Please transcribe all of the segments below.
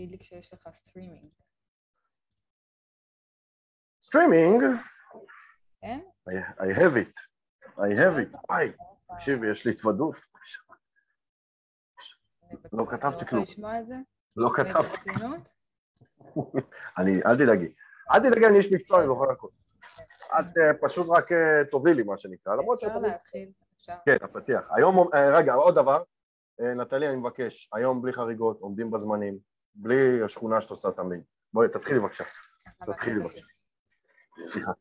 תגיד לי כשיש לך סטרימינג. סטרימינג, כן? I, have it, I have it, וואי, תקשיבי, יש לי התוודות. לא כתבתי כלום. את? לא כתבתי? אני, אל תדאגי, אל תדאגי, אני איש מקצוע, אני זוכר הכול. את אה, פשוט רק אה, תובילי, מה שנקרא, למרות שאת... אפשר להתחיל, אפשר. כן, הפתיח. היום, אה, רגע, עוד דבר, אה, נטלי, אני מבקש, היום בלי חריגות, עומדים בזמנים, בלי השכונה שאת עושה תמיד. בואי, תתחילי בבקשה. תתחילי בבקשה. סליחה.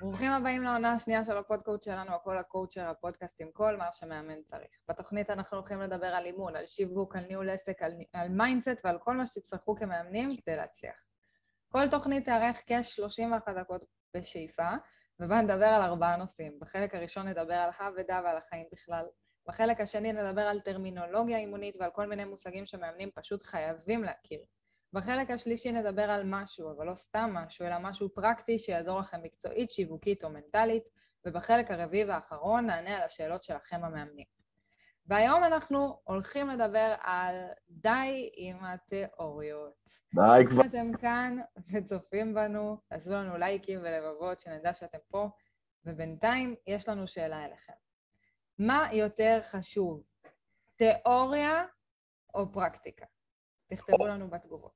ברוכים הבאים לעונה השנייה של הפודקאסט שלנו, הכל הקואוצ'ר, הפודקאסט עם כל מה שמאמן צריך. בתוכנית אנחנו הולכים לדבר על אימון, על שיווק, על ניהול עסק, על, על mindset ועל כל מה שתצטרכו כמאמנים כדי להצליח. כל תוכנית תארך כ-31 דקות בשאיפה, ובה נדבר על ארבעה נושאים. בחלק הראשון נדבר על האבדה ועל החיים בכלל. בחלק השני נדבר על טרמינולוגיה אימונית ועל כל מיני מושגים שמאמנים פשוט חייבים להכיר. בחלק השלישי נדבר על משהו, אבל לא סתם משהו, אלא משהו פרקטי שיעזור לכם מקצועית, שיווקית או מנטלית, ובחלק הרביעי והאחרון נענה על השאלות שלכם המאמנים. והיום אנחנו הולכים לדבר על די עם התיאוריות. די כבר. אם אתם כאן וצופים בנו, תעשו לנו לייקים ולבבות, שנדע שאתם פה, ובינתיים יש לנו שאלה אליכם. מה יותר חשוב, תיאוריה או פרקטיקה? תכתבו לנו בתגובות.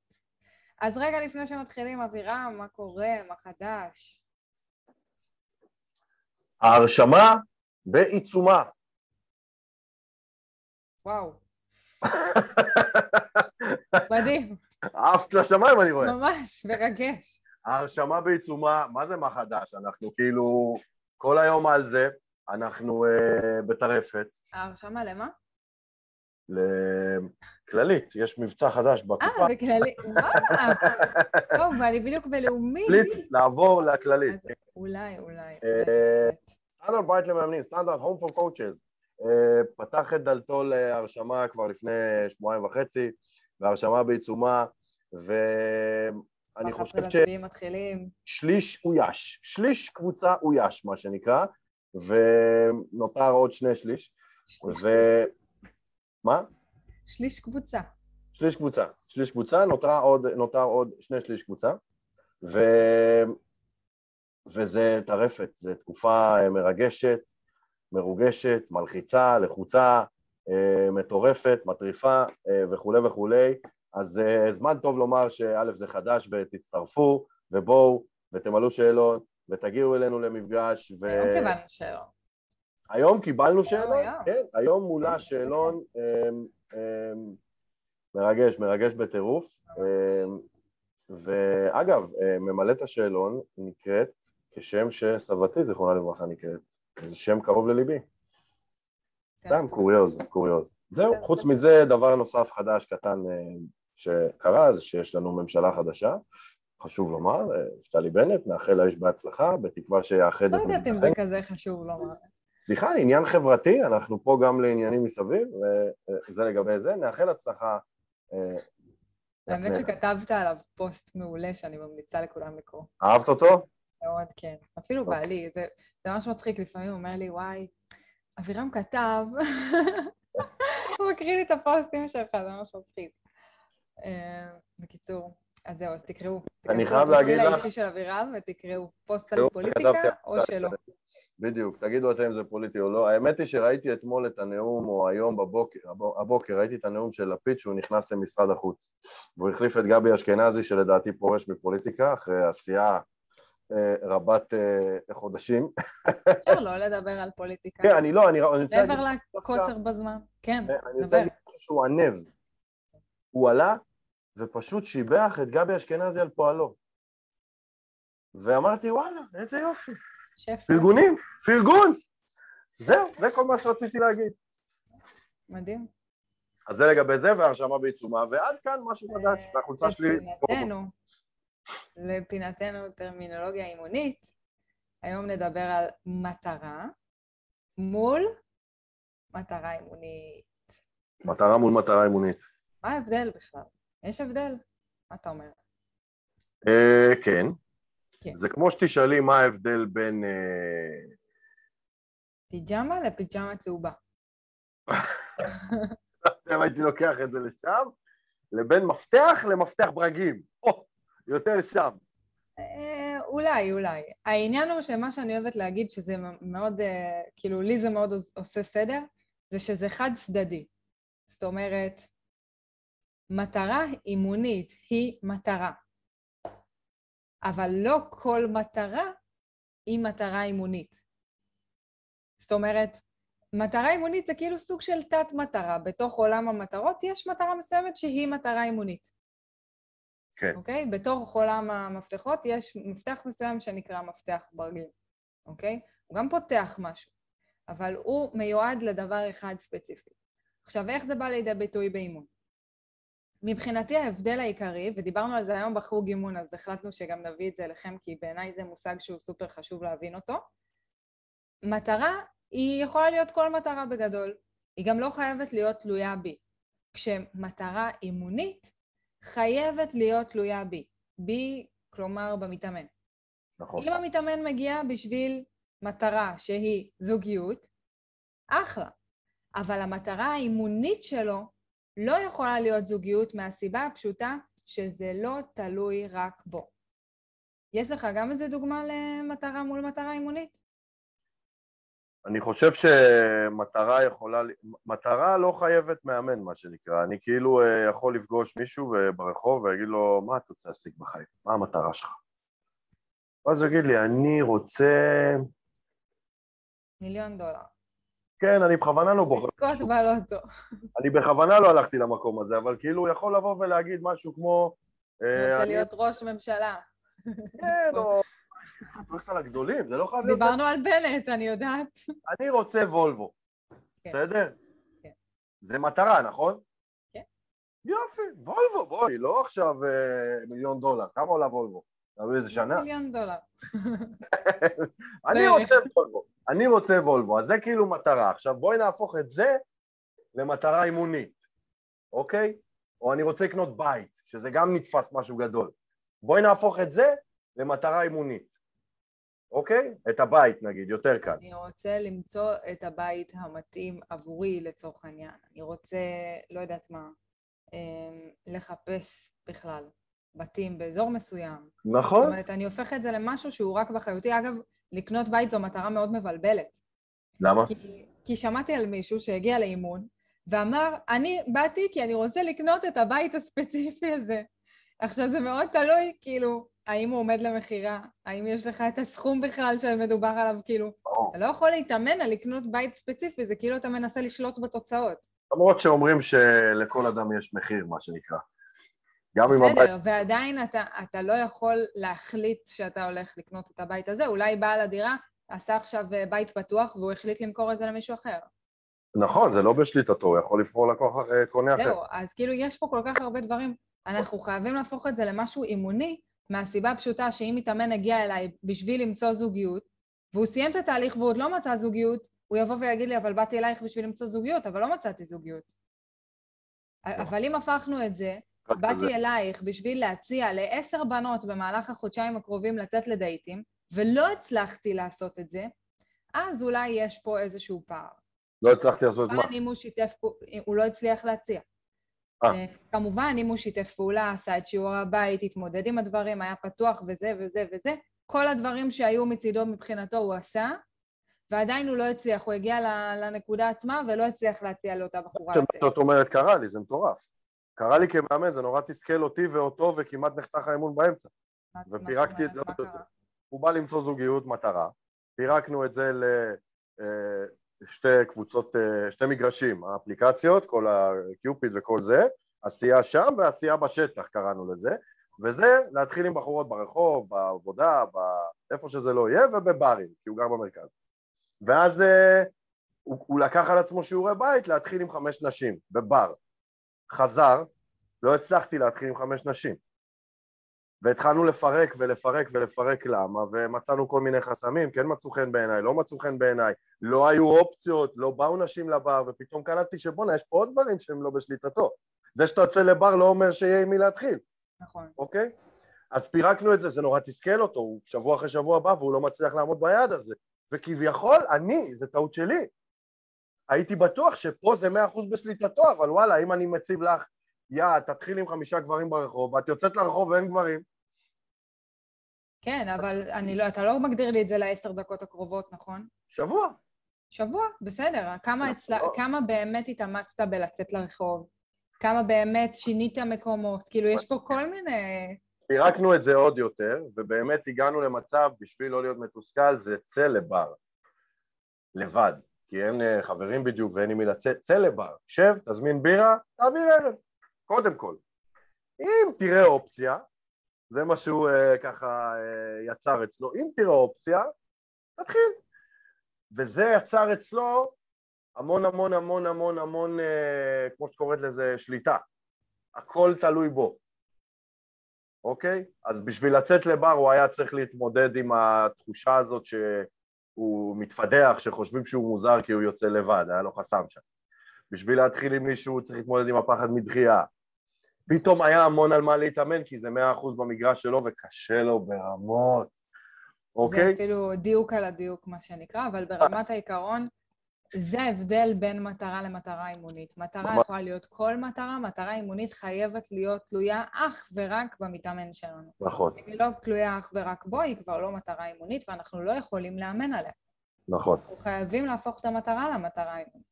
אז רגע לפני שמתחילים, אבירם, מה קורה? מה חדש? ההרשמה בעיצומה. וואו, מדהים, עפת לשמיים אני רואה. ממש מרגש. ההרשמה בעיצומה, מה זה מה חדש? אנחנו כאילו כל היום על זה, אנחנו uh, בטרפת. ההרשמה למה? לכללית, יש מבצע חדש אה, בקופה. בכללי, וואלה. טוב, ואני בדיוק בלאומי. פליץ לעבור לכללית. אז אולי, אולי. אה, סטנדרט בית למאמנים, סטנדרט הום פור קואוצ'ז. פתח את דלתו להרשמה כבר לפני שבועיים וחצי, והרשמה בעיצומה, ואני חושב ב-11 לסביעי מתחילים. ששליש אויש, שליש קבוצה אויש, מה שנקרא, ונותר עוד שני שליש, ו... מה? שליש קבוצה. שליש קבוצה, שליש קבוצה, נותר עוד, נותר עוד שני שליש קבוצה, ו... וזה טרפת, זו תקופה אה, מרגשת, מרוגשת, מלחיצה, לחוצה, אה, מטורפת, מטריפה אה, וכולי וכולי, אז זמן טוב לומר שא' זה חדש ותצטרפו ובואו ותמלאו שאלון ותגיעו אלינו למפגש ו... היום קיבלנו שאלות. היום קיבלנו שאלון, היום. כן, היום מולה שאלון אמ, אמ, מרגש, מרגש בטירוף. אמ, ואגב, אה, ממלאת השאלון נקראת כשם שסבתי, זיכרונה לברכה, נקראת. זה שם קרוב לליבי. סתם קוריוז, קוריוז. זהו, כן. חוץ מזה, דבר נוסף חדש קטן אה, שקרה, זה שיש לנו ממשלה חדשה. חשוב לומר, אה, נפתלי בנט, נאחל לאיש בהצלחה, בתקווה שיאחד את לא יודעת אם זה כזה חשוב לומר. סליחה, עניין חברתי, אנחנו פה גם לעניינים מסביב, וזה לגבי זה. נאחל הצלחה. אה, האמת. שכתבת עליו פוסט מעולה שאני ממליצה לכולם לקרוא. אהבת אותו? מאוד כן. אפילו אוקיי. בעלי, זה זה ממש מצחיק, לפעמים הוא אומר לי, וואי, אבירם כתב, הוא מקריא לי את הפוסטים שלך, זה ממש מצחיק. אה, בקיצור, אז זהו, אז תקראו. אני חייב להגיד לך- האישי של אבירם ותקראו פוסט על פוליטיקה או שלא. בדיוק, תגידו אתם אם זה פוליטי או לא. האמת היא שראיתי אתמול את הנאום, או היום בבוקר, הבו- הבוקר ראיתי את הנאום של לפיד שהוא נכנס למשרד החוץ. והוא החליף את גבי אשכנזי, שלדעתי פורש מפוליטיקה, אחרי עשייה אה, רבת אה, חודשים. אפשר לא לדבר על פוליטיקה. כן, אני לא, אני רוצה. מעבר לקוצר בזמן. כן, אני רוצה דבר. להגיד משהו שהוא ענב. הוא עלה ופשוט שיבח את גבי אשכנזי על פועלו. ואמרתי, וואלה, איזה יופי. שפע. פרגונים, פרגון! זהו, זה כל מה שרציתי להגיד. מדהים. אז זה לגבי זה, והרשמה בעיצומה, ועד כאן משהו חדש, אה, והחולצה שלי... לפינתנו, לפינתנו טרמינולוגיה אימונית, היום נדבר על מטרה מול מטרה אימונית. מטרה מול מטרה אימונית. מה ההבדל בכלל? יש הבדל? מה אתה אומר? אה, כן. כן. זה כמו שתשאלי מה ההבדל בין... אה, פיג'מה לפיג'מה צהובה. אם הייתי לוקח את זה לשם, לבין מפתח למפתח ברגים. או, יותר שם. אה, אולי, אולי. העניין הוא שמה שאני אוהבת להגיד, שזה מאוד, כאילו, לי זה מאוד עושה סדר, זה שזה חד צדדי. זאת אומרת, מטרה אימונית היא מטרה, אבל לא כל מטרה היא מטרה אימונית. זאת אומרת, מטרה אימונית זה כאילו סוג של תת-מטרה. בתוך עולם המטרות יש מטרה מסוימת שהיא מטרה אימונית. כן. אוקיי? בתוך עולם המפתחות יש מפתח מסוים שנקרא מפתח ברגים, אוקיי? הוא גם פותח משהו, אבל הוא מיועד לדבר אחד ספציפי. עכשיו, איך זה בא לידי ביטוי באימון? מבחינתי ההבדל העיקרי, ודיברנו על זה היום בחוג אימון, אז החלטנו שגם נביא את זה אליכם, כי בעיניי זה מושג שהוא סופר חשוב להבין אותו. מטרה היא יכולה להיות כל מטרה בגדול, היא גם לא חייבת להיות תלויה בי. כשמטרה אימונית חייבת להיות תלויה בי. בי, כלומר במתאמן. נכון. אם המתאמן מגיע בשביל מטרה שהיא זוגיות, אחלה. אבל המטרה האימונית שלו לא יכולה להיות זוגיות מהסיבה הפשוטה שזה לא תלוי רק בו. יש לך גם איזה דוגמה למטרה מול מטרה אימונית? אני חושב שמטרה יכולה, מטרה לא חייבת מאמן, מה שנקרא. אני כאילו אה, יכול לפגוש מישהו ברחוב ויגיד לו, מה אתה רוצה להשיג בחיים? מה המטרה שלך? ואז הוא יגיד לי, אני רוצה... מיליון דולר. כן, אני בכוונה לא בוחר. לזכות בלוטו. אני בכוונה לא הלכתי למקום הזה, אבל כאילו הוא יכול לבוא ולהגיד משהו כמו... אה, רוצה להיות ראש ממשלה. כן, או את הולכת על הגדולים, זה לא חייב להיות... דיברנו על בנט, אני יודעת. אני רוצה וולבו, כן. בסדר? כן. זה מטרה, נכון? כן. יופי, וולבו, בואי, לא עכשיו אה, מיליון דולר. כמה עולה וולבו? תלוי איזה שנה? מיליון דולר. אני רוצה וולבו, אני רוצה וולבו, אז זה כאילו מטרה. עכשיו בואי נהפוך את זה למטרה אימונית, אוקיי? או אני רוצה לקנות בית, שזה גם נתפס משהו גדול. בואי נהפוך את זה למטרה אימונית. אוקיי? את הבית נגיד, יותר קל. אני רוצה למצוא את הבית המתאים עבורי לצורך העניין. אני רוצה, לא יודעת מה, אמ, לחפש בכלל בתים באזור מסוים. נכון. זאת אומרת, אני הופך את זה למשהו שהוא רק באחריותי. אגב, לקנות בית זו מטרה מאוד מבלבלת. למה? כי, כי שמעתי על מישהו שהגיע לאימון ואמר, אני באתי כי אני רוצה לקנות את הבית הספציפי הזה. עכשיו, זה מאוד תלוי, כאילו, האם הוא עומד למכירה? האם יש לך את הסכום בכלל שמדובר עליו? כאילו, אתה לא יכול להתאמן על לקנות בית ספציפי, זה כאילו אתה מנסה לשלוט בתוצאות. למרות שאומרים שלכל אדם יש מחיר, מה שנקרא. גם אם הבית... בסדר, ועדיין אתה, אתה לא יכול להחליט שאתה הולך לקנות את הבית הזה. אולי בעל הדירה עשה עכשיו אה, בית פתוח והוא החליט למכור את זה למישהו אחר. נכון, זה לא בשליטתו, הוא יכול לבחור לקוח אה, קונה אחר. זהו, אז כאילו יש פה כל כך הרבה דברים. אנחנו חייבים להפוך את זה למשהו אימוני, מהסיבה הפשוטה שאם מתאמן הגיע אליי בשביל למצוא זוגיות, והוא סיים את התהליך והוא עוד לא מצא זוגיות, הוא יבוא ויגיד לי, אבל באתי אלייך בשביל למצוא זוגיות, אבל לא מצאתי זוגיות. אבל אם הפכנו את זה, באתי אלייך בשביל להציע לעשר בנות במהלך החודשיים הקרובים לצאת לדייטים, ולא הצלחתי לעשות את זה, אז אולי יש פה איזשהו פער. לא הצלחתי לעשות מה? אם הוא שיתף, הוא לא הצליח להציע. אה. אה, כמובן, אם הוא שיתף פעולה, עשה את שיעור הבית, התמודד עם הדברים, היה פתוח וזה וזה וזה, כל הדברים שהיו מצידו מבחינתו הוא עשה, ועדיין הוא לא הצליח, הוא הגיע לנקודה עצמה ולא הצליח להציע לאותה בחורה לצאת. זאת אומרת, קרה לי, זה מטורף. קרה לי כמאמן, זה נורא תסכל אותי ואותו, וכמעט נחתך האמון באמצע. ופירקתי את זה עוד יותר. הוא בא למצוא זוגיות מטרה, פירקנו את זה לשתי אה, קבוצות, שתי מגרשים, האפליקציות, כל הקיופיד וכל זה, עשייה שם ועשייה בשטח קראנו לזה, וזה להתחיל עם בחורות ברחוב, בעבודה, איפה שזה לא יהיה, ובברים, כי הוא גר במרכז. ואז uh, הוא, הוא לקח על עצמו שיעורי בית להתחיל עם חמש נשים, בבר. חזר, לא הצלחתי להתחיל עם חמש נשים. והתחלנו לפרק ולפרק ולפרק למה, ומצאנו כל מיני חסמים, כן מצאו חן בעיניי, לא מצאו חן בעיניי, לא היו אופציות, לא באו נשים לבר, ופתאום קלטתי שבואנה, יש פה עוד דברים שהם לא בשליטתו. זה שאתה יוצא לבר לא אומר שיהיה עם מי להתחיל. נכון. אוקיי? אז פירקנו את זה, זה נורא תסכל אותו, הוא שבוע אחרי שבוע בא והוא לא מצליח לעמוד ביעד הזה. וכביכול, אני, זה טעות שלי. הייתי בטוח שפה זה מאה אחוז בשליטתו, אבל וואלה, אם אני מציב לך יא, תתחיל עם חמישה גברים ברחוב, ואת יוצאת לרחוב ואין גברים. כן, אבל אני לא, אתה לא מגדיר לי את זה לעשר דקות הקרובות, נכון? שבוע. שבוע, בסדר. כמה. אצלה, כמה באמת התאמצת בלצאת לרחוב? כמה באמת שינית מקומות? כאילו, יש פה כל מיני... פירקנו את זה עוד יותר, ובאמת הגענו למצב, בשביל לא להיות מתוסכל, זה צא לבר. לבד. כי אין אה, חברים בדיוק ואין עם מי לצאת, צא לבר. שב, תזמין בירה, תעביר ערב. קודם כל. אם תראה אופציה, זה מה שהוא uh, ככה uh, יצר אצלו, אם תראה אופציה, תתחיל. וזה יצר אצלו המון המון המון המון המון, uh, כמו שקוראת לזה, שליטה. הכל תלוי בו. אוקיי? אז בשביל לצאת לבר הוא היה צריך להתמודד עם התחושה הזאת שהוא מתפדח, שחושבים שהוא מוזר כי הוא יוצא לבד, היה לו חסם שם. בשביל להתחיל עם מישהו הוא צריך להתמודד עם הפחד מדחייה. פתאום היה המון על מה להתאמן, כי זה מאה אחוז במגרש שלו וקשה לו ברמות, אוקיי? זה אפילו דיוק על הדיוק, מה שנקרא, אבל ברמת העיקרון, זה ההבדל בין מטרה למטרה אימונית. מטרה ממש. יכולה להיות כל מטרה, מטרה אימונית חייבת להיות תלויה אך ורק במתאמן שלנו. נכון, אם היא לא תלויה אך ורק בו, היא כבר לא מטרה אימונית, ואנחנו לא יכולים לאמן עליה. נכון. אנחנו חייבים להפוך את המטרה למטרה האימונית.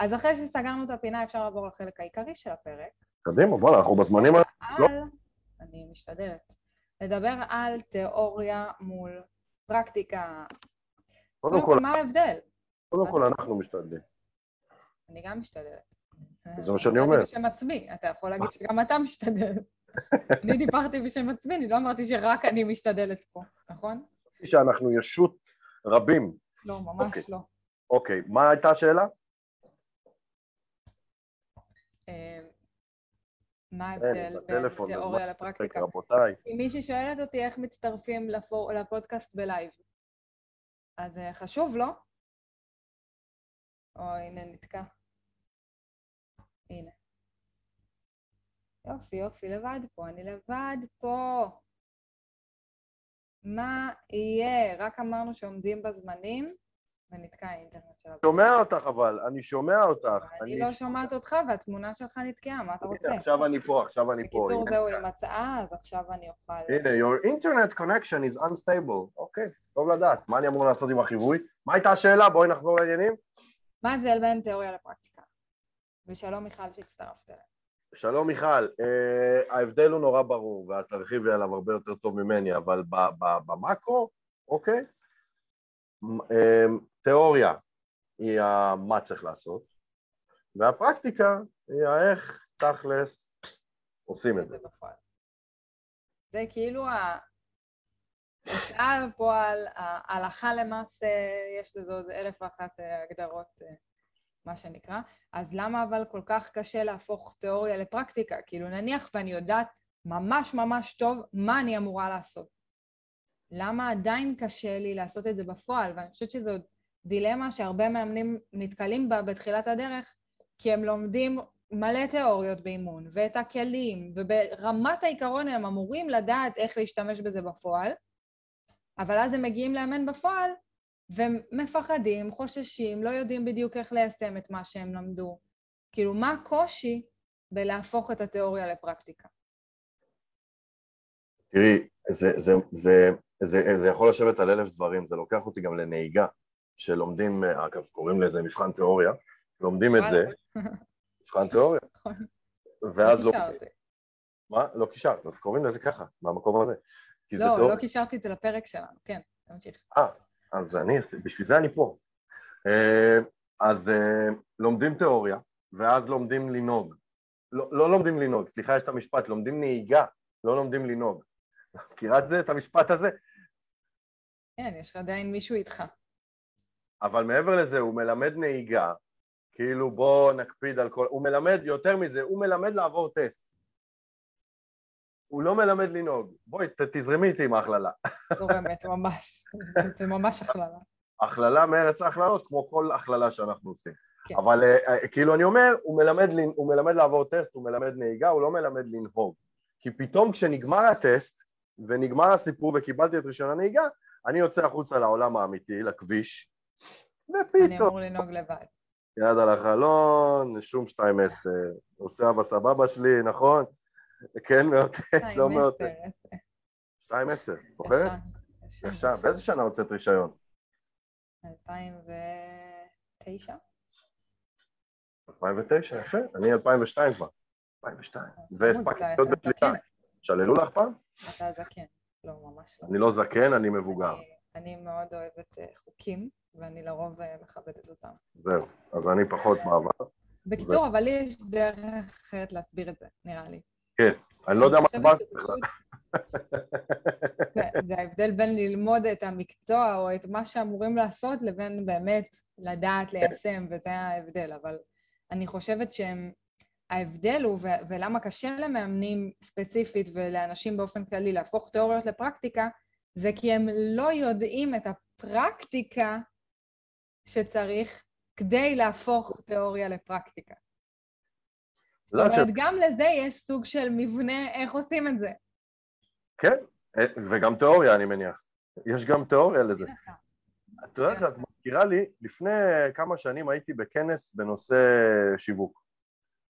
אז אחרי שסגרנו את הפינה, אפשר לעבור לחלק העיקרי של הפרק. קדימה, בוא'נה, אנחנו בזמנים. לא. על, אני משתדלת, לדבר על תיאוריה מול פרקטיקה. קודם כל, מה ההבדל? קודם כל אנחנו משתדלים. אני גם משתדלת. זה מה שאני אומר. בשם עצמי, אתה יכול להגיד שגם אתה משתדל. אני דיברתי בשם עצמי, אני לא אמרתי שרק אני משתדלת פה, נכון? שאנחנו ישות רבים. לא, ממש אוקיי. לא. אוקיי, מה הייתה השאלה? אה, מה ההבדל בין תיאוריה לפרקטיקה? רבותיי. אם מישהי שואלת אותי איך מצטרפים לפודקאסט בלייב, אז אה, חשוב, לא? או, הנה, נתקע. הנה. יופי, יופי, לבד פה, אני לבד פה. מה יהיה? רק אמרנו שעומדים בזמנים, ונתקע האינטרנט של הפודקאסט. שומע אותך אבל, אני שומע אותך. אני לא שומעת אותך והתמונה שלך נתקעה, מה אתה רוצה? עכשיו אני פה, עכשיו אני פה. בקיצור. זהו, היא מצאה, אז עכשיו אני אוכל... הנה, your internet connection is unstable. אוקיי, טוב לדעת. מה אני אמור לעשות עם החיווי? מה הייתה השאלה? בואי נחזור לעניינים. מה ההבדל בין תיאוריה לפרקטיקה? ושלום מיכל שהצטרפת אליי. שלום מיכל, uh, ההבדל הוא נורא ברור ואת תרחיבי עליו הרבה יותר טוב ממני, אבל במקרו, אוקיי, um, תיאוריה היא מה צריך לעשות, והפרקטיקה היא האיך תכלס עושים את זה. זה כאילו. הוצאה לפועל, ההלכה למעשה, יש לזה עוד אלף ואחת אה, הגדרות, אה, מה שנקרא. אז למה אבל כל כך קשה להפוך תיאוריה לפרקטיקה? כאילו נניח ואני יודעת ממש ממש טוב מה אני אמורה לעשות. למה עדיין קשה לי לעשות את זה בפועל? ואני חושבת שזו דילמה שהרבה מאמנים נתקלים בה בתחילת הדרך, כי הם לומדים מלא תיאוריות באימון, ואת הכלים, וברמת העיקרון הם אמורים לדעת איך להשתמש בזה בפועל, אבל אז הם מגיעים לאמן בפועל, והם מפחדים, חוששים, לא יודעים בדיוק איך ליישם את מה שהם למדו. כאילו, מה הקושי בלהפוך את התיאוריה לפרקטיקה? תראי, זה, זה, זה, זה, זה יכול לשבת על אלף דברים, זה לוקח אותי גם לנהיגה, שלומדים, אגב, קוראים לזה מבחן תיאוריה, לומדים את זה, מבחן תיאוריה, נכון. ואז לא... קישרתי. מה? לא קישרת, אז קוראים לזה ככה, מהמקום הזה. כי זה לא, תיאוריה. לא קישרתי את זה לפרק שלנו, כן, תמשיך. אה, אז אני, בשביל זה אני פה. אה, אז אה, לומדים תיאוריה, ואז לומדים לנהוג. לא, לא לומדים לנהוג, סליחה, יש את המשפט, לומדים נהיגה, לא לומדים לנהוג. מכירה את זה, את המשפט הזה? כן, יש לך עדיין מישהו איתך. אבל מעבר לזה, הוא מלמד נהיגה, כאילו בוא נקפיד על כל... הוא מלמד, יותר מזה, הוא מלמד לעבור טסט. הוא לא מלמד לנהוג. בואי, תזרמי איתי עם ההכללה. זורמת, ממש. זה ממש הכללה. הכללה מארץ ההכללות, כמו כל הכללה שאנחנו עושים. כן. אבל אה, אה, כאילו אני אומר, הוא מלמד, הוא מלמד לעבור טסט, הוא מלמד נהיגה, הוא לא מלמד לנהוג. כי פתאום כשנגמר הטסט, ונגמר הסיפור וקיבלתי את רישיון הנהיגה, אני יוצא החוצה לעולם האמיתי, לכביש, אני ופתאום, אמור לנהוג לבד. יד על החלון, שום 2-10. עושה אבא סבבה שלי, נכון? כן מאותת, לא מאותת. 2-10, זוכרת? ישר. באיזה שנה הוצאת רישיון? 2009. 2009, יפה. אני 2002 כבר. 2002. והספקתי להיות בשליטה. שללו לך פעם? אתה זקן. לא, ממש לא. אני לא זקן, אני מבוגר. אני מאוד אוהבת אה, חוקים, ואני לרוב אה, מכבדת אותם. זהו, אז אני פחות בעבר. בקיצור, אבל לי יש דרך אחרת להסביר את זה, נראה לי. כן, אני לא יודע מה הסברת בכלל. זה ההבדל בין ללמוד את המקצוע או את מה שאמורים לעשות לבין באמת לדעת ליישם, וזה ההבדל. אבל אני חושבת שההבדל הוא, ולמה קשה למאמנים ספציפית ולאנשים באופן כללי להפוך תיאוריות לפרקטיקה, זה כי הם לא יודעים את הפרקטיקה שצריך כדי להפוך תיאוריה לפרקטיקה. זאת אומרת, גם לזה יש סוג של מבנה איך עושים את זה. כן, אה, וגם תיאוריה, אני מניח. יש גם תיאוריה לזה. את יודעת, את מזכירה לי, לפני כמה שנים הייתי בכנס בנושא שיווק.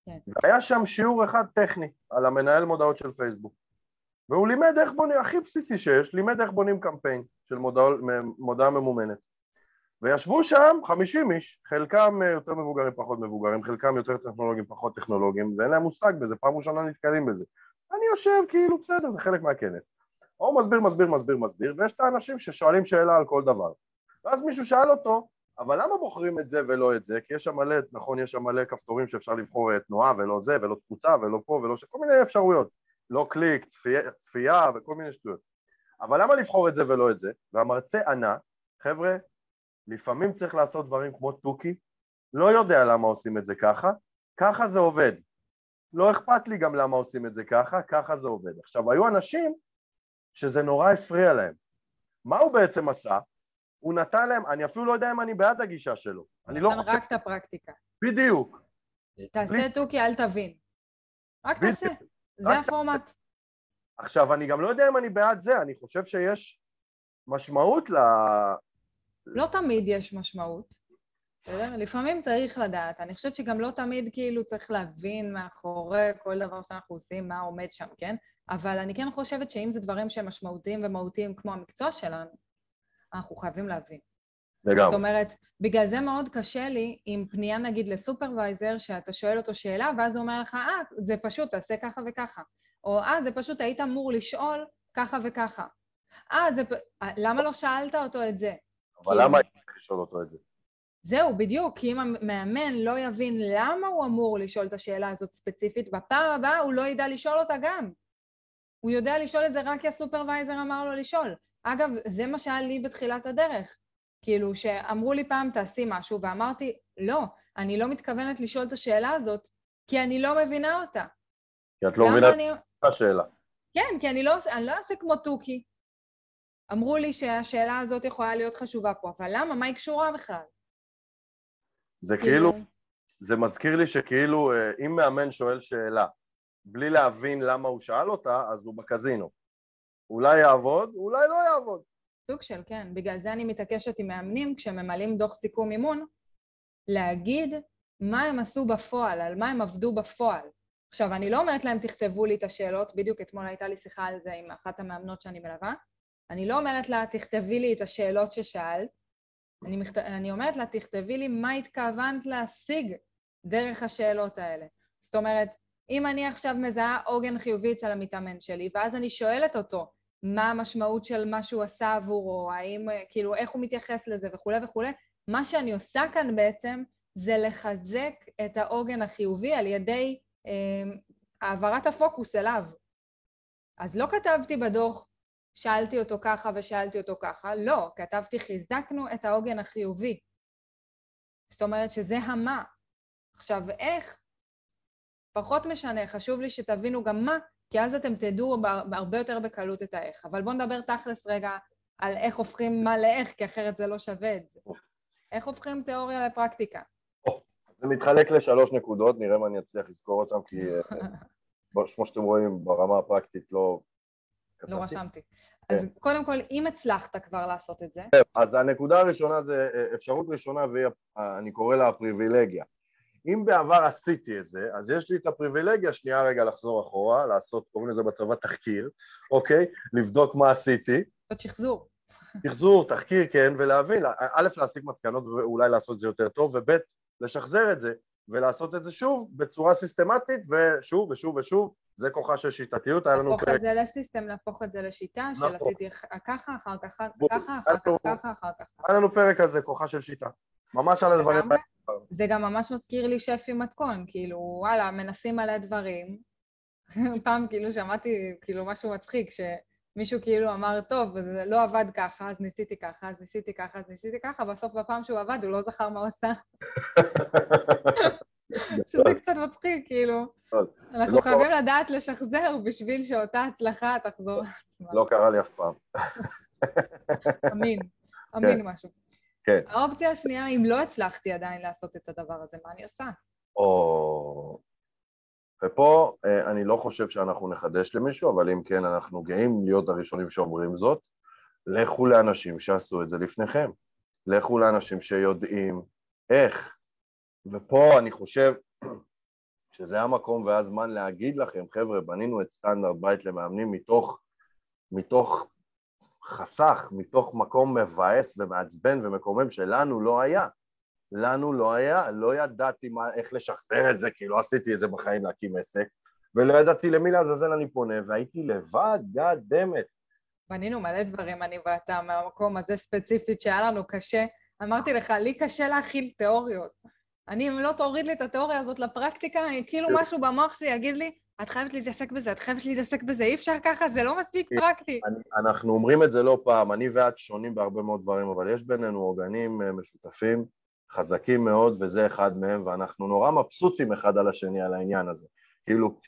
כן. והיה שם שיעור אחד טכני על המנהל מודעות של פייסבוק. והוא לימד איך בונים, הכי בסיסי שיש, לימד איך בונים קמפיין של מודעה, מודעה ממומנת. וישבו שם 50 איש, חלקם אה, יותר מבוגרים פחות מבוגרים, חלקם יותר טכנולוגים פחות טכנולוגים, ואין להם מושג בזה, פעם ראשונה נתקלים בזה. אני יושב כאילו בסדר, זה חלק מהכנס. הוא מסביר, מסביר, מסביר, מסביר, ויש את האנשים ששואלים שאלה על כל דבר. ואז מישהו שאל אותו, אבל למה בוחרים את זה ולא את זה? כי יש שם מלא, נכון, יש שם מלא כפתורים שאפשר לבחור אה, תנועה ולא זה, ולא תפוצה ולא פה ולא ש... כל מיני אפשרויות. לא קליק, צפייה, צפייה וכל מיני שטויות. אבל למה לבחור את זה ולא את זה? והמרצה ענה, חבר'ה, לפעמים צריך לעשות דברים כמו תוכי, לא יודע למה עושים את זה ככה, ככה זה עובד. לא אכפת לי גם למה עושים את זה ככה, ככה זה עובד. עכשיו, היו אנשים שזה נורא הפריע להם. מה הוא בעצם עשה? הוא נתן להם, אני אפילו לא יודע אם אני בעד הגישה שלו. אני לא חושב... רק את הפרקטיקה. בדיוק. תעשה. תוכי, אל תבין. רק. תעשה, זה הפורמט. עכשיו, אני גם לא יודע אם אני בעד זה, אני חושב שיש משמעות. לא תמיד יש משמעות, בסדר? לפעמים צריך לדעת. אני חושבת שגם לא תמיד כאילו צריך להבין מאחורי כל דבר שאנחנו עושים, מה עומד שם, כן? אבל אני כן חושבת שאם זה דברים שהם משמעותיים ומהותיים כמו המקצוע שלנו, אנחנו חייבים להבין. לגמרי. זאת אומרת, בגלל זה מאוד קשה לי עם פנייה נגיד לסופרוויזר, שאתה שואל אותו שאלה, ואז הוא אומר לך, אה, זה פשוט, תעשה ככה וככה. או אה, זה פשוט, היית אמור לשאול ככה וככה. אה, זה... למה לא שאלת אותו את זה? אבל כי... למה היית צריך לשאול אותו את זה? זהו, בדיוק, כי אם המאמן לא יבין למה הוא אמור לשאול את השאלה הזאת ספציפית, בפעם הבאה הוא לא ידע לשאול אותה גם. הוא יודע לשאול את זה רק כי הסופרוויזר אמר לו לשאול. אגב, זה מה שהיה לי בתחילת הדרך. כאילו, שאמרו לי פעם, תעשי משהו, ואמרתי, לא, אני לא מתכוונת לשאול את השאלה הזאת, כי אני לא מבינה אותה. כי את לא מבינה אני... את השאלה. כן, כי אני לא, אני לא אעשה כמו תוכי. אמרו לי שהשאלה הזאת יכולה להיות חשובה פה, אבל למה? מה היא קשורה בכלל? זה כאילו, כאילו זה מזכיר לי שכאילו, אה, אם מאמן שואל שאלה בלי להבין למה הוא שאל אותה, אז הוא בקזינו. אולי יעבוד, אולי לא יעבוד. סוג של, כן. בגלל זה אני מתעקשת עם מאמנים, כשממלאים דוח סיכום אימון, להגיד מה הם עשו בפועל, על מה הם עבדו בפועל. עכשיו, אני לא אומרת להם, תכתבו לי את השאלות, בדיוק אתמול הייתה לי שיחה על זה עם אחת המאמנות שאני מלווה. אני לא אומרת לה, תכתבי לי את השאלות ששאלת, אני, מכת... אני אומרת לה, תכתבי לי מה התכוונת להשיג דרך השאלות האלה. זאת אומרת, אם אני עכשיו מזהה עוגן חיובי אצל המתאמן שלי, ואז אני שואלת אותו מה המשמעות של מה שהוא עשה עבורו, האם, כאילו, איך הוא מתייחס לזה וכולי וכולי, מה שאני עושה כאן בעצם זה לחזק את העוגן החיובי על ידי אה, העברת הפוקוס אליו. אז לא כתבתי בדוח, שאלתי אותו ככה ושאלתי אותו ככה, לא, כתבתי חיזקנו את העוגן החיובי. זאת אומרת שזה המה. עכשיו, איך? פחות משנה, חשוב לי שתבינו גם מה, כי אז אתם תדעו הרבה יותר בקלות את האיך. אבל בואו נדבר תכלס רגע על איך הופכים מה לאיך, כי אחרת זה לא שווה את זה. איך הופכים תיאוריה לפרקטיקה? זה מתחלק לשלוש נקודות, נראה אם אני אצליח לזכור אותן, כי אה, כמו שאתם רואים, ברמה הפרקטית לא, לא רשמתי. אז כן. קודם כל, אם הצלחת כבר לעשות את זה, אז הנקודה הראשונה זה אה, אפשרות ראשונה, ואני קורא לה הפריבילגיה. אם בעבר עשיתי את זה, אז יש לי את הפריבילגיה שנייה רגע לחזור אחורה, לעשות, קוראים לזה בצבא תחקיר, אוקיי? לבדוק מה עשיתי. זאת שחזור. שחזור, תחקיר, כן, ולהבין, א', להסיק מסקנות ואולי לעשות את זה יותר טוב, וב', לשחזר את זה, ולעשות את זה שוב בצורה סיסטמטית, ושוב ושוב ושוב, זה כוחה של שיטתיות, היה לנו להפוך. את זה לסיסטם, להפוך את זה לשיטה, של נכון. עשיתי ככה, אחר כך. ככה, אחר כך ככה, אחר כך. היה לנו פרק על זה, כוחה של שיטה. ממש על הדברים. האלה. זה גם ממש מזכיר לי שפי מתכון, כאילו, וואלה, מנסים מלא דברים. פעם כאילו שמעתי כאילו משהו מצחיק, שמישהו כאילו אמר, טוב, זה לא עבד ככה, אז ניסיתי ככה, אז ניסיתי ככה, אז ניסיתי ככה, בסוף בפעם שהוא עבד הוא לא זכר מה הוא עשה. שזה קצת מצחיק, כאילו. טוב, אנחנו לא חייבים לדעת לשחזר בשביל שאותה הצלחה תחזור עצמה. לא קרה לי אף פעם. אמין, אמין משהו. כן. האופציה השנייה, אם לא הצלחתי עדיין לעשות את הדבר הזה, מה אני עושה? או... ופה אה, אני לא חושב שאנחנו נחדש למישהו, אבל אם כן, אנחנו גאים להיות הראשונים שאומרים זאת. לכו לאנשים שעשו את זה לפניכם. לכו לאנשים שיודעים איך. ופה אני חושב שזה המקום והזמן להגיד לכם, חבר'ה, בנינו את סטנדרט בית למאמנים מתוך, מתוך חסך, מתוך מקום מבאס ומעצבן ומקומם שלנו לא היה. לנו לא היה, לא ידעתי מה, איך לשחזר את זה, כי לא עשיתי את זה בחיים להקים עסק, ולא ידעתי למי לעזאזל אני פונה, והייתי לבד, damn it. בנינו מלא דברים, אני ואתה, מהמקום הזה ספציפית שהיה לנו קשה. אמרתי לך, לי קשה להכיל תיאוריות. אני, אם לא תוריד לי את התיאוריה הזאת לפרקטיקה, כאילו משהו במוח שלי יגיד לי, את חייבת להתעסק בזה, את חייבת להתעסק בזה, אי אפשר ככה, זה לא מספיק פרקטי. אני, אנחנו אומרים את זה לא פעם, אני ואת שונים בהרבה מאוד דברים, אבל יש בינינו עוגנים אה, משותפים, חזקים מאוד, וזה אחד מהם, ואנחנו נורא מבסוטים אחד על השני על העניין הזה. כאילו,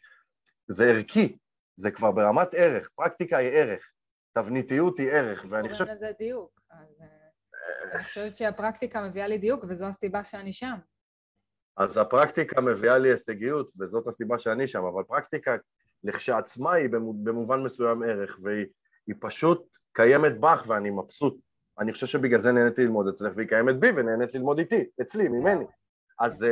זה ערכי, זה כבר ברמת ערך, פרקטיקה היא ערך, תבניתיות היא ערך, ואני חושב... קוראים לזה דיוק. אז אה, אני חושבת שהפרקטיקה מביאה לי דיוק, וזו הסיבה שאני שם. אז הפרקטיקה מביאה לי הישגיות, וזאת הסיבה שאני שם, אבל פרקטיקה לכשעצמה היא במו- במובן מסוים ערך, והיא היא פשוט קיימת בך ואני מבסוט. אני חושב שבגלל זה נהניתי ללמוד אצלך, והיא קיימת בי ונהנית ללמוד איתי, אצלי, ממני. אז uh,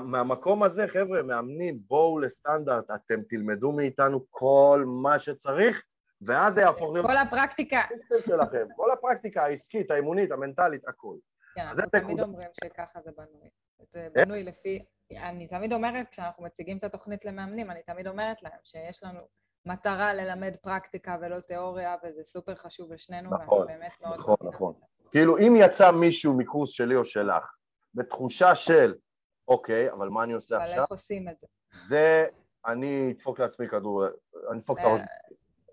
מהמקום הזה, חבר'ה, מאמנים, בואו לסטנדרט, אתם תלמדו מאיתנו כל מה שצריך, ואז זה יהפוך להיות כל הפרקטיקה, שלכם, כל הפרקטיקה העסקית, האימונית, המנטלית, הכול. כן, אנחנו תמיד. אומרים שככה זה בנוי. זה בנוי לפי... אני תמיד אומרת, כשאנחנו מציגים את התוכנית למאמנים, אני תמיד אומרת להם שיש לנו מטרה ללמד פרקטיקה ולא תיאוריה, וזה סופר חשוב לשנינו, נכון, ואני באמת מאוד... נכון, נכון. בזה. כאילו, אם יצא מישהו מקורס שלי או שלך, בתחושה של, אוקיי, אבל מה אני עושה אבל עכשיו? איך עושים את זה? זה, אני אדפוק לעצמי כדור, אני אדפוק את הראש,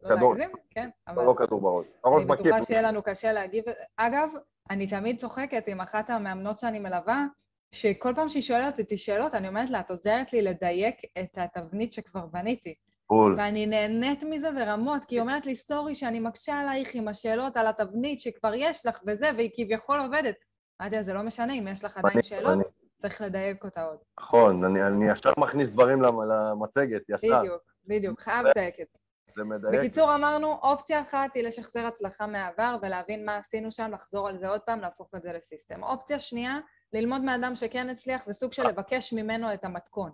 לא כדור. להגזים, כן, אבל לא כדור בראש. הראש אני מכיר. בטוחה שיהיה לנו קשה להגיב. אגב, אני תמיד צוחקת עם אחת המאמנות שאני מלווה, שכל פעם שהיא שואלת אותי שאלות, אני אומרת לה, את עוזרת לי לדייק את התבנית שכבר בניתי. בול. ואני נהנית מזה ברמות, כי היא אומרת לי, סורי שאני מקשה עלייך עם השאלות על התבנית שכבר יש לך וזה, והיא כביכול עובדת. אמרתי לה, זה לא משנה, אם יש לך עדיין שאלות, אני- צריך לדייק אותה עוד. נכון, אני אני ישר מכניס דברים למ- למצגת, ישר. בדיוק, בדיוק, חייב לדייק את זה. זה מדייק. בקיצור, אמרנו, אופציה אחת היא לשחזר הצלחה מהעבר ולהבין מה עשינו שם, לחזור על זה עוד פעם, להפוך את זה לסיסטם. אופציה שנייה, ללמוד מאדם שכן הצליח וסוג של לבקש ממנו את המתכון,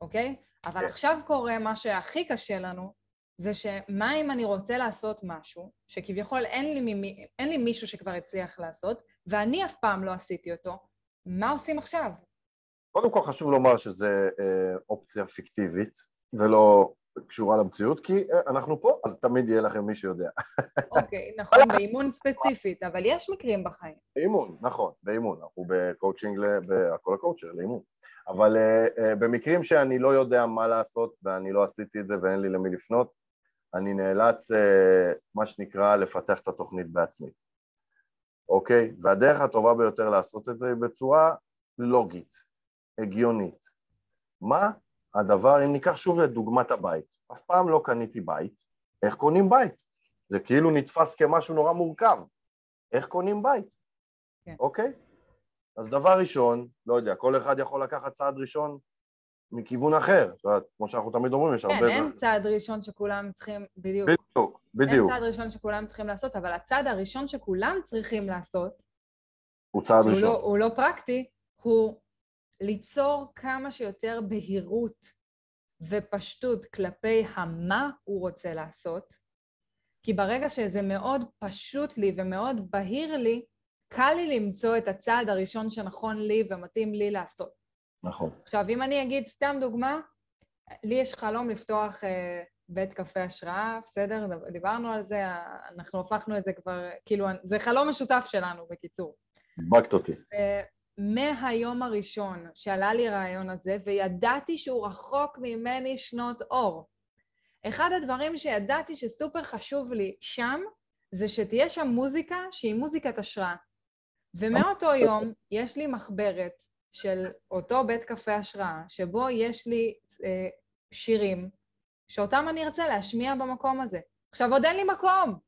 אוקיי? אבל כן. עכשיו קורה מה שהכי קשה לנו, זה שמה אם אני רוצה לעשות משהו, שכביכול אין לי, ממי, אין לי מישהו שכבר הצליח לעשות, ואני אף פעם לא עשיתי אותו, מה עושים עכשיו? קודם כל חשוב לומר שזה אה, אופציה פיקטיבית, ולא קשורה למציאות, כי אה, אנחנו פה, אז תמיד יהיה לכם מי שיודע. אוקיי, נכון, באימון ספציפית, אבל יש מקרים בחיים. באימון, נכון, באימון, אנחנו בקואוצ'ינג, ל- בהכל הקואוצ'ר, לאימון. אבל אה, אה, במקרים שאני לא יודע מה לעשות ואני לא עשיתי את זה ואין לי למי לפנות, אני נאלץ, אה, מה שנקרא, לפתח את התוכנית בעצמי, אוקיי? והדרך הטובה ביותר לעשות את זה היא בצורה לוגית, הגיונית. מה הדבר, אם ניקח שוב את דוגמת הבית, אף פעם לא קניתי בית, איך קונים בית? זה כאילו נתפס כמשהו נורא מורכב. איך קונים בית? כן. אוקיי? אז דבר ראשון, לא יודע, כל אחד יכול לקחת צעד ראשון מכיוון אחר. זאת אומרת, כמו שאנחנו תמיד אומרים, יש כן, הרבה... אין צעד ראשון שכולם צריכים, בדיוק. בדיוק, אין בדיוק. צעד ראשון שכולם צריכים לעשות, אבל הצעד הראשון שכולם צריכים לעשות, הוא צעד הוא ראשון. לא, הוא לא פרקטי, הוא ליצור כמה שיותר בהירות ופשטות כלפי המה הוא רוצה לעשות, כי ברגע שזה מאוד פשוט לי ומאוד בהיר לי, קל לי למצוא את הצעד הראשון שנכון לי ומתאים לי לעשות. נכון. עכשיו, אם אני אגיד סתם דוגמה, לי יש חלום לפתוח אה, בית קפה השראה, בסדר? דיברנו על זה, אנחנו הפכנו את זה כבר, כאילו, זה חלום משותף שלנו, בקיצור. הדבקת אותי. מהיום הראשון שעלה לי הרעיון הזה, וידעתי שהוא רחוק ממני שנות אור. אחד הדברים שידעתי שסופר חשוב לי שם, זה שתהיה שם מוזיקה שהיא מוזיקת השראה. ומאותו יום יש לי מחברת של אותו בית קפה השראה, שבו יש לי אה, שירים שאותם אני ארצה להשמיע במקום הזה. עכשיו, עוד אין לי מקום.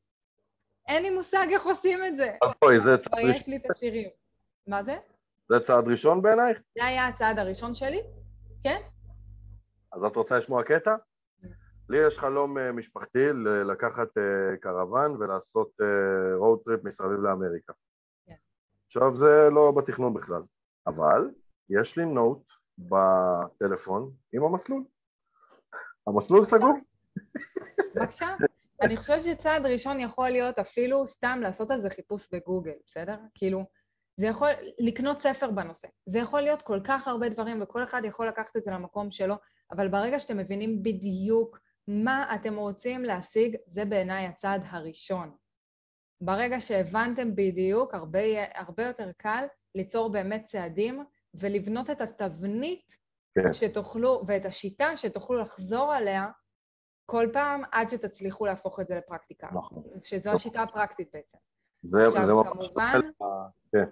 אין לי מושג איך עושים את זה. אוי, זה צעד אבל יש ראשון. לי את השירים. מה זה? זה צעד ראשון בעינייך? זה היה הצעד הראשון שלי, כן? אז את רוצה לשמוע קטע? לי יש חלום אה, משפחתי לקחת אה, קרוון ולעשות road trip מסביב לאמריקה. עכשיו זה לא בתכנון בכלל, אבל יש לי נוט בטלפון עם המסלול. המסלול סגור? בבקשה. אני חושבת שצעד ראשון יכול להיות אפילו סתם לעשות על זה חיפוש בגוגל, בסדר? כאילו, זה יכול, לקנות ספר בנושא. זה יכול להיות כל כך הרבה דברים, וכל אחד יכול לקחת את זה למקום שלו, אבל ברגע שאתם מבינים בדיוק מה אתם רוצים להשיג, זה בעיניי הצעד הראשון. ברגע שהבנתם בדיוק, הרבה, הרבה יותר קל ליצור באמת צעדים ולבנות את התבנית כן. שתוכלו, ואת השיטה שתוכלו לחזור עליה כל פעם עד שתצליחו להפוך את זה לפרקטיקה. נכון. שזו השיטה הפרקטית בעצם. זה עכשיו, זה ממש... כמובן- כן.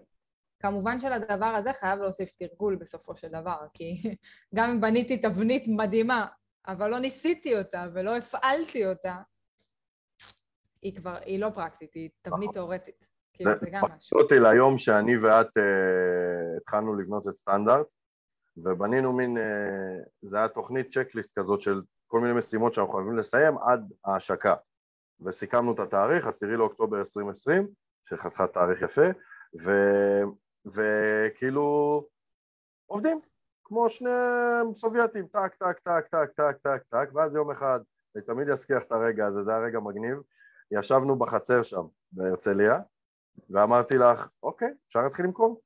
כמובן שלדבר הזה חייב להוסיף תרגול בסופו של דבר, כי גם אם בניתי תבנית מדהימה, אבל לא ניסיתי אותה ולא הפעלתי אותה, היא כבר, היא לא פרקטית, היא תבנית נכון. תיאורטית. כאילו, זה גם משהו. אותי ליום שאני ואת אה, התחלנו לבנות את סטנדרט, ובנינו מין, אה, זה היה תוכנית checklist כזאת של כל מיני משימות שאנחנו חייבים לסיים עד ההשקה. וסיכמנו את התאריך, 10 לאוקטובר 2020, שחתיכת תאריך יפה, ו, וכאילו עובדים, כמו שני סובייטים, טק, טק, טק, טק, טק, טק, טק, ואז יום אחד, אני תמיד אזכור את הרגע הזה, זה היה רגע מגניב, ישבנו בחצר שם, בהרצליה, ואמרתי לך, אוקיי, אפשר להתחיל למכור?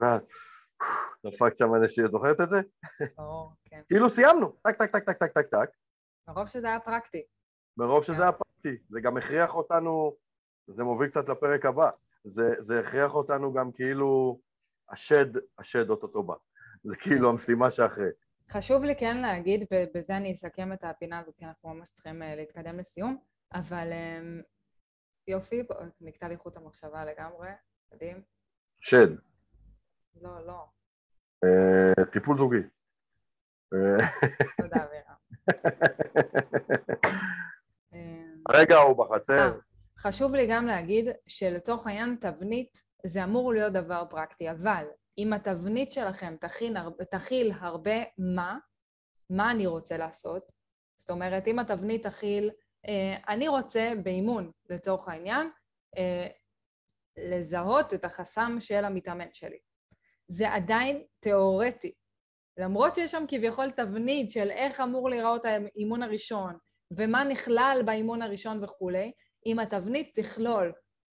ואת, דפקת שם איזושהי, את זוכרת את זה? ברור, כן. כאילו סיימנו, טק, טק, טק, טק, טק, טק, טק, מרוב שזה היה פרקטי. מרוב שזה היה פרקטי, זה גם הכריח אותנו, זה מוביל קצת לפרק הבא, זה, זה הכריח אותנו גם כאילו, השד, השד אוטוטו בא, זה כאילו המשימה שאחרי. חשוב לי כן להגיד, ובזה אני אסכם את הפינה הזאת, כי אנחנו ממש צריכים אה, להתקדם לסיום, אבל אמ, יופי, נקטע לי חוט המחשבה לגמרי, מדהים. שד, לא, לא, אה, טיפול זוגי. אה, תודה, אבירה. הרגע הוא בחצר, אה, חשוב לי גם להגיד שלצורך העניין תבנית זה אמור להיות דבר פרקטי, אבל אם התבנית שלכם תכין, הר- תכיל הרבה מה, מה אני רוצה לעשות, זאת אומרת, אם התבנית תכיל, אני רוצה באימון, לצורך העניין, אה, לזהות את החסם של המתאמן שלי. זה עדיין תיאורטי. למרות שיש שם כביכול תבנית של איך אמור להיראות האימון הראשון, ומה נכלל באימון הראשון וכולי, אם התבנית תכלול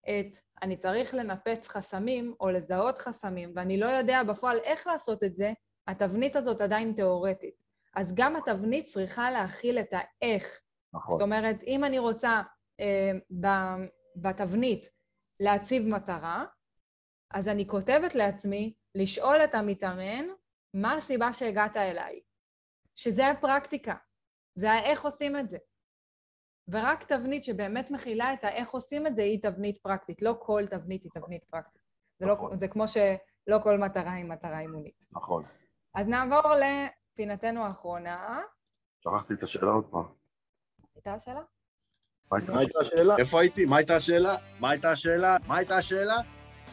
את אני צריך לנפץ חסמים או לזהות חסמים, ואני לא יודע בפועל איך לעשות את זה, התבנית הזאת עדיין תיאורטית. אז גם התבנית צריכה להכיל את האיך. נכון, זאת אומרת, אם אני רוצה אה, ב- בתבנית להציב מטרה, אז אני כותבת לעצמי לשאול את המתאמן מה הסיבה שהגעת אליי. שזה הפרקטיקה, זה האיך עושים את זה. ורק תבנית שבאמת מכילה את האיך עושים את זה היא תבנית פרקטית. לא כל תבנית היא תבנית פרקטית. זה, לא, נכון. זה כמו שלא כל מטרה היא מטרה אימונית. נכון. אז נעבור לפינתנו האחרונה. שכחתי את השאלה עוד פעם. הייתה השאלה? מה הייתה השאלה? איפה הייתי? מה הייתה השאלה? מה הייתה השאלה? מה הייתה השאלה?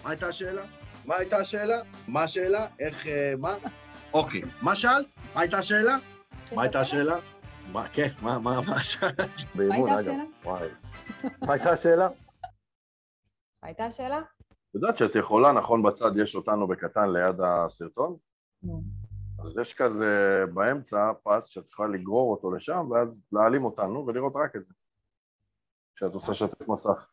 מה הייתה השאלה? מה הייתה השאלה? מה השאלה? איך, אה, מה? אוקיי, מה שאלת? מה הייתה השאלה? מה הייתה השאלה? מה, כן, מה, מה, מה שאלת? באימון, הייתה אגב. מה הייתה השאלה? מה הייתה השאלה? את יודעת שאת יכולה, נכון בצד יש אותנו בקטן ליד הסרטון? נו. אז יש כזה באמצע פס שאת יכולה לגרור אותו לשם ואז להעלים אותנו ולראות רק את זה. כשאת עושה שתף מסך.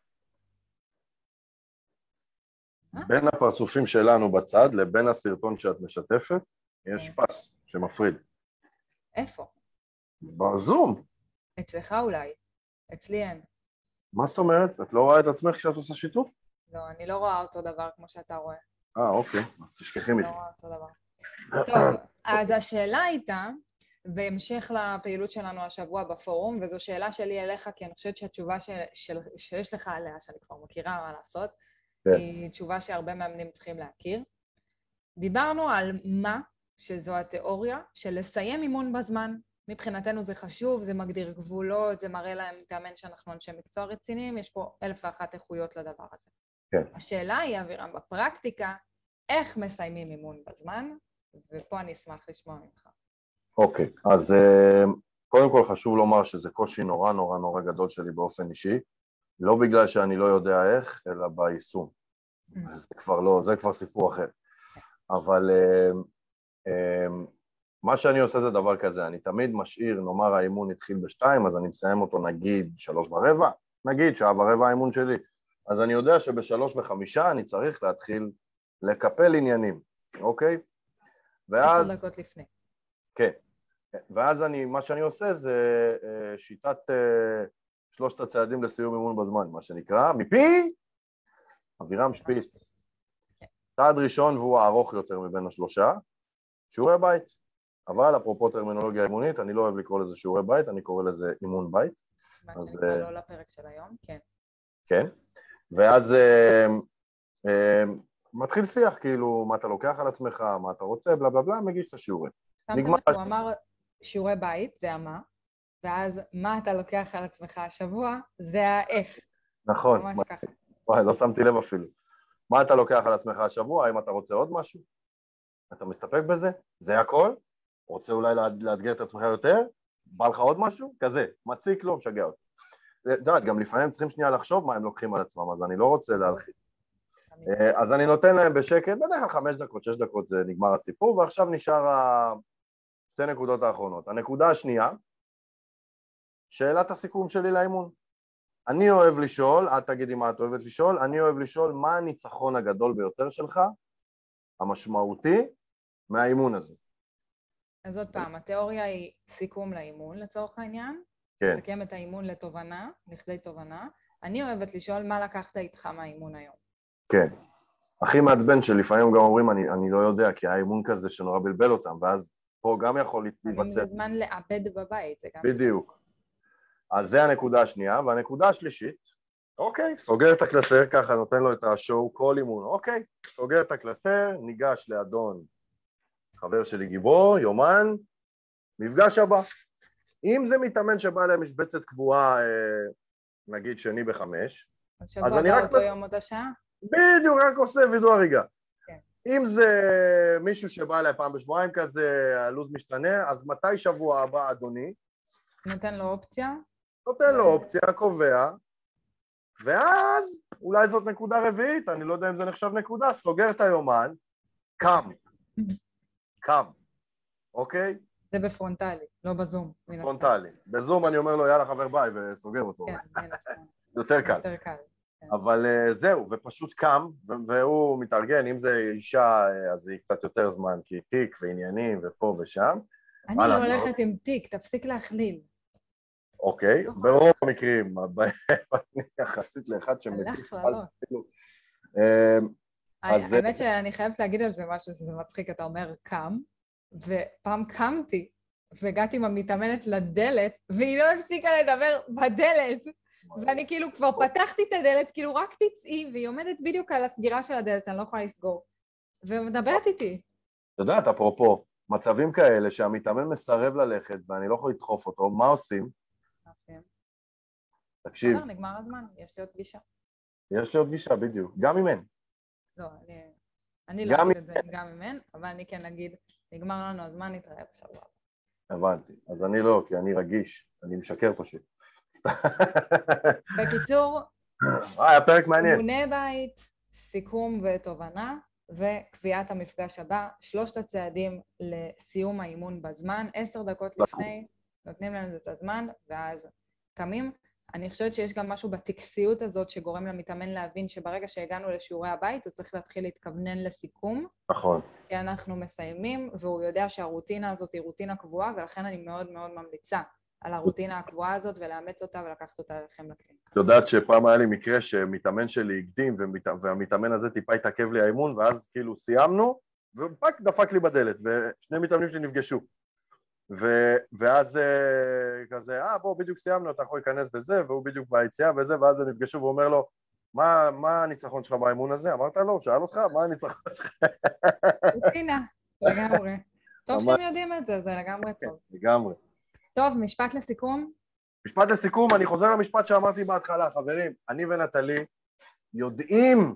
אה? בין הפרצופים שלנו בצד לבין הסרטון שאת משתפת, יש כן. פס שמפריד. איפה? בזום. אצלך אולי. אצלי אין. מה זאת אומרת? את לא רואה את עצמך כשאת עושה שיתוף? לא, אני לא רואה אותו דבר כמו שאתה רואה. אה, אוקיי, אז תשכחי אני מזה. לא רואה אותו דבר. טוב, אז השאלה הייתה, בהמשך לפעילות שלנו השבוע בפורום, וזו שאלה שלי אליך, כי אני חושבת שהתשובה של, של, שיש לך עליה, שאני כבר מכירה מה לעשות, כן. היא תשובה שהרבה מאמנים צריכים להכיר. דיברנו על מה, שזו התיאוריה, של לסיים אימון בזמן. מבחינתנו זה חשוב, זה מגדיר גבולות, זה מראה להם, תאמן שאנחנו אנשי מקצוע רציניים, יש פה אלף ואחת איכויות לדבר הזה. כן. השאלה היא, אבירם, בפרקטיקה, איך מסיימים אימון בזמן, ופה אני אשמח לשמוע ממך. אוקיי, אז אה, קודם כל חשוב לומר שזה קושי נורא נורא נורא גדול שלי באופן אישי, לא בגלל שאני לא יודע איך, אלא ביישום. זה כבר לא, זה כבר סיפור אחר. אבל אה, אה, מה שאני עושה זה דבר כזה, אני תמיד משאיר, נאמר האימון התחיל בשתיים, אז אני מסיים אותו נגיד שלוש ורבע, נגיד שעה ורבע האימון שלי. אז אני יודע שבשלוש וחמישה אני צריך להתחיל לקפל עניינים, אוקיי? ואז... עשר דקות לפני. כן. ואז אני, מה שאני עושה זה אה, שיטת אה, שלושת הצעדים לסיום אימון בזמן, מה שנקרא, מפי אבירם שפיץ. צעד ראשון והוא הארוך יותר מבין השלושה, שיעורי בית. אבל אפרופו טרמינולוגיה אימונית, אני לא אוהב לקרוא לזה שיעורי בית, אני קורא לזה אימון בית, מה אז, שנקרא אה, לא לפרק של היום, כן. כן? ואז מתחיל שיח, כאילו, מה אתה לוקח על עצמך, מה אתה רוצה, בלה בלה בלה, מגיש את השיעורים. נגמר הוא אמר שיעורי בית, זה המה, ואז מה אתה לוקח על עצמך השבוע, זה האיך. נכון, ממש ככה. וואי, לא שמתי לב אפילו. מה אתה לוקח על עצמך השבוע? האם אתה רוצה עוד משהו? אתה מסתפק בזה? זה הכל? רוצה אולי לאתגר את עצמך יותר? בא לך עוד משהו? כזה, מציק לו, משגע אותי. את יודעת, גם לפעמים צריכים שנייה לחשוב מה הם לוקחים על עצמם, אז אני לא רוצה להלחיץ. אה, אז אני נותן להם בשקט, בדרך כלל חמש דקות, שש דקות זה נגמר הסיפור, ועכשיו נשאר. שתי נקודות האחרונות. הנקודה השנייה, שאלת הסיכום שלי לאימון. אני אוהב לשאול, את תגידי מה את אוהבת לשאול, אני אוהב לשאול מה הניצחון הגדול ביותר שלך, המשמעותי, מהאימון הזה. אז עוד פעם, התיאוריה היא סיכום לאימון לצורך העניין, כן, לסכם את האימון לתובנה, לכדי תובנה. אני אוהבת לשאול מה לקחת איתך מהאימון היום. כן. הכי מעצבן שלפעמים גם אומרים אני, אני לא יודע, כי היה אימון כזה שנורא בלבל אותם, ואז פה גם יכול להיווצר זה זמן לאבד בבית. בדיוק. אז זה הנקודה השנייה, והנקודה השלישית, אוקיי, סוגר את הקלסר, ככה נותן לו את השואו כל אימון, אוקיי, סוגר את הקלסר, ניגש לאדון חבר שלי גיבור, יומן, מפגש הבא. אם זה מתאמן שבא אליהם משבצת קבועה, אה, נגיד שני בחמש, אז שבוע אז אני הבא רק אותו מ- יום אותה שעה? בדיוק, רק עושה וידוא הריגה. כן. אם זה מישהו שבא אליי פעם בשבועיים כזה, הלו"ז משתנה, אז מתי שבוע הבא, אדוני? נותן לו אופציה? נותן לו אופציה, קובע, ואז אולי זאת נקודה רביעית, אני לא יודע אם זה נחשב נקודה, סוגר את היומן, קם, קם, אוקיי? זה בפרונטלי, לא בזום. פרונטלי. בזום אני אומר לו יאללה חבר ביי וסוגר אותו, כן. יותר קל. יותר קל. אבל אה, זהו, ופשוט קם, והוא מתארגן, אם זה אישה אה, אז היא קצת יותר זמן, כי תיק ועניינים ופה ושם, אני לא? הולכת עם תיק, תפסיק להכליל. אוקיי? לא. ברוב המקרים, אני יחסית לאחד. אפילו. אה, האמת שאני חייבת להגיד על זה משהו שזה מצחיק, אתה אומר קם, ופעם קמתי, והגעתי עם המתאמנת לדלת, והיא לא הפסיקה לדבר בדלת. ואני כאילו כבר פתחתי את הדלת, כאילו רק תצאי, והיא עומדת בדיוק על הסגירה של הדלת, אני לא יכולה לסגור. ומדברת איתי. את יודעת, אפרופו, מצבים כאלה שהמתאמן מסרב ללכת ואני לא יכול לדחוף אותו, מה עושים? תקשיב, בסדר, נגמר הזמן, יש לי עוד פגישה. יש לי עוד פגישה, בדיוק, גם אם אין. לא, אני... אני לא אגיד את זה גם אם אין, אבל אני כן אגיד, נגמר לנו הזמן, נתראה בשבוע. הבנתי. אז אני לא, כי אני רגיש, אני משקר פשוט. בקיצור, היה פרק מעניין. אימוני בית, סיכום ותובנה, וקביעת המפגש הבא, שלושת הצעדים לסיום האימון בזמן, עשר דקות לפני, נותנים להם את הזמן, ואז קמים. אני חושבת שיש גם משהו בטקסיות הזאת שגורם למתאמן להבין שברגע שהגענו לשיעורי הבית, הוא צריך להתחיל להתכוונן לסיכום, נכון. כי אנחנו מסיימים, והוא יודע שהרוטינה הזאת היא רוטינה קבועה, ולכן אני מאוד מאוד ממליצה על הרוטינה הקבועה הזאת ולאמץ אותה ולקחת אותה אליכם לקליניקה. את יודעת שפעם היה לי מקרה שמתאמן שלי הקדים. והמתאמן הזה טיפה התעכב לי האימון ואז כאילו סיימנו ופאק דפק לי בדלת ושני מתאמנים שלי נפגשו ו... ואז אה, כזה אה בוא בדיוק סיימנו אתה יכול להיכנס בזה והוא בדיוק ביציאה וזה ואז הם נפגשו והוא אומר לו מה, מה הניצחון שלך באימון הזה? אמרת לו, שאל אותך, מה הניצחון שלך? רוטינה, לגמרי. טוב. שהם יודעים את זה, זה לגמרי טוב. לגמרי. טוב, משפט לסיכום? משפט לסיכום, אני חוזר למשפט שאמרתי בהתחלה, חברים, אני ונטלי יודעים,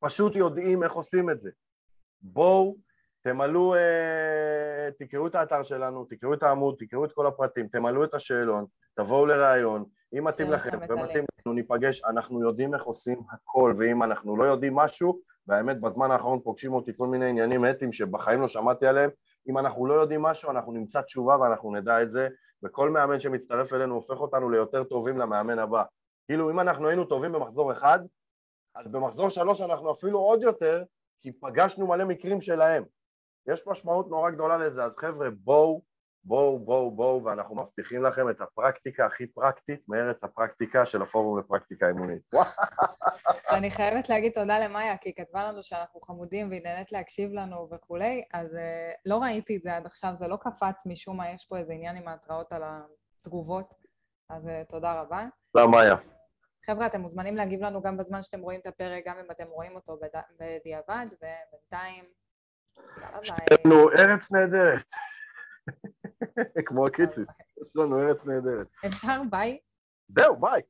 פשוט יודעים איך עושים את זה. בואו, תמלאו, אה, תקראו את האתר שלנו, תקראו את העמוד, תקראו את כל הפרטים, תמלאו את השאלון, תבואו לראיון, אם מתאים לכם ומתאים. לנו, ניפגש, אנחנו יודעים איך עושים הכל, ואם אנחנו לא יודעים משהו, והאמת בזמן האחרון פוגשים אותי כל מיני עניינים אתיים שבחיים לא שמעתי עליהם, אם אנחנו לא יודעים משהו, אנחנו נמצא תשובה ואנחנו נדע את זה, וכל מאמן שמצטרף אלינו הופך אותנו ליותר טובים למאמן הבא. כאילו אם אנחנו היינו טובים במחזור אחד, אז במחזור שלוש אנחנו אפילו עוד יותר, כי פגשנו מלא מקרים שלהם. יש משמעות נורא גדולה לזה, אז חבר'ה בואו, בואו, בואו, בואו, ואנחנו מבטיחים לכם את הפרקטיקה הכי פרקטית מארץ הפרקטיקה של הפורום לפרקטיקה אימונית. אני חייבת להגיד תודה למאיה, כי היא כתבה לנו שאנחנו חמודים והיא נהנית להקשיב לנו וכולי, אז uh, לא ראיתי את זה עד עכשיו, זה לא קפץ משום מה, יש פה איזה עניין עם ההתראות על התגובות, אז uh, תודה רבה. תודה מאיה. חבר'ה, אתם מוזמנים להגיב לנו גם בזמן שאתם רואים את הפרק, גם אם אתם רואים אותו בד... בדיעבד, ובינתיים, לנו ארץ נהדרת. כמו הקיציס, יש לנו ארץ נהדרת. אפשר ביי? זהו, ביי.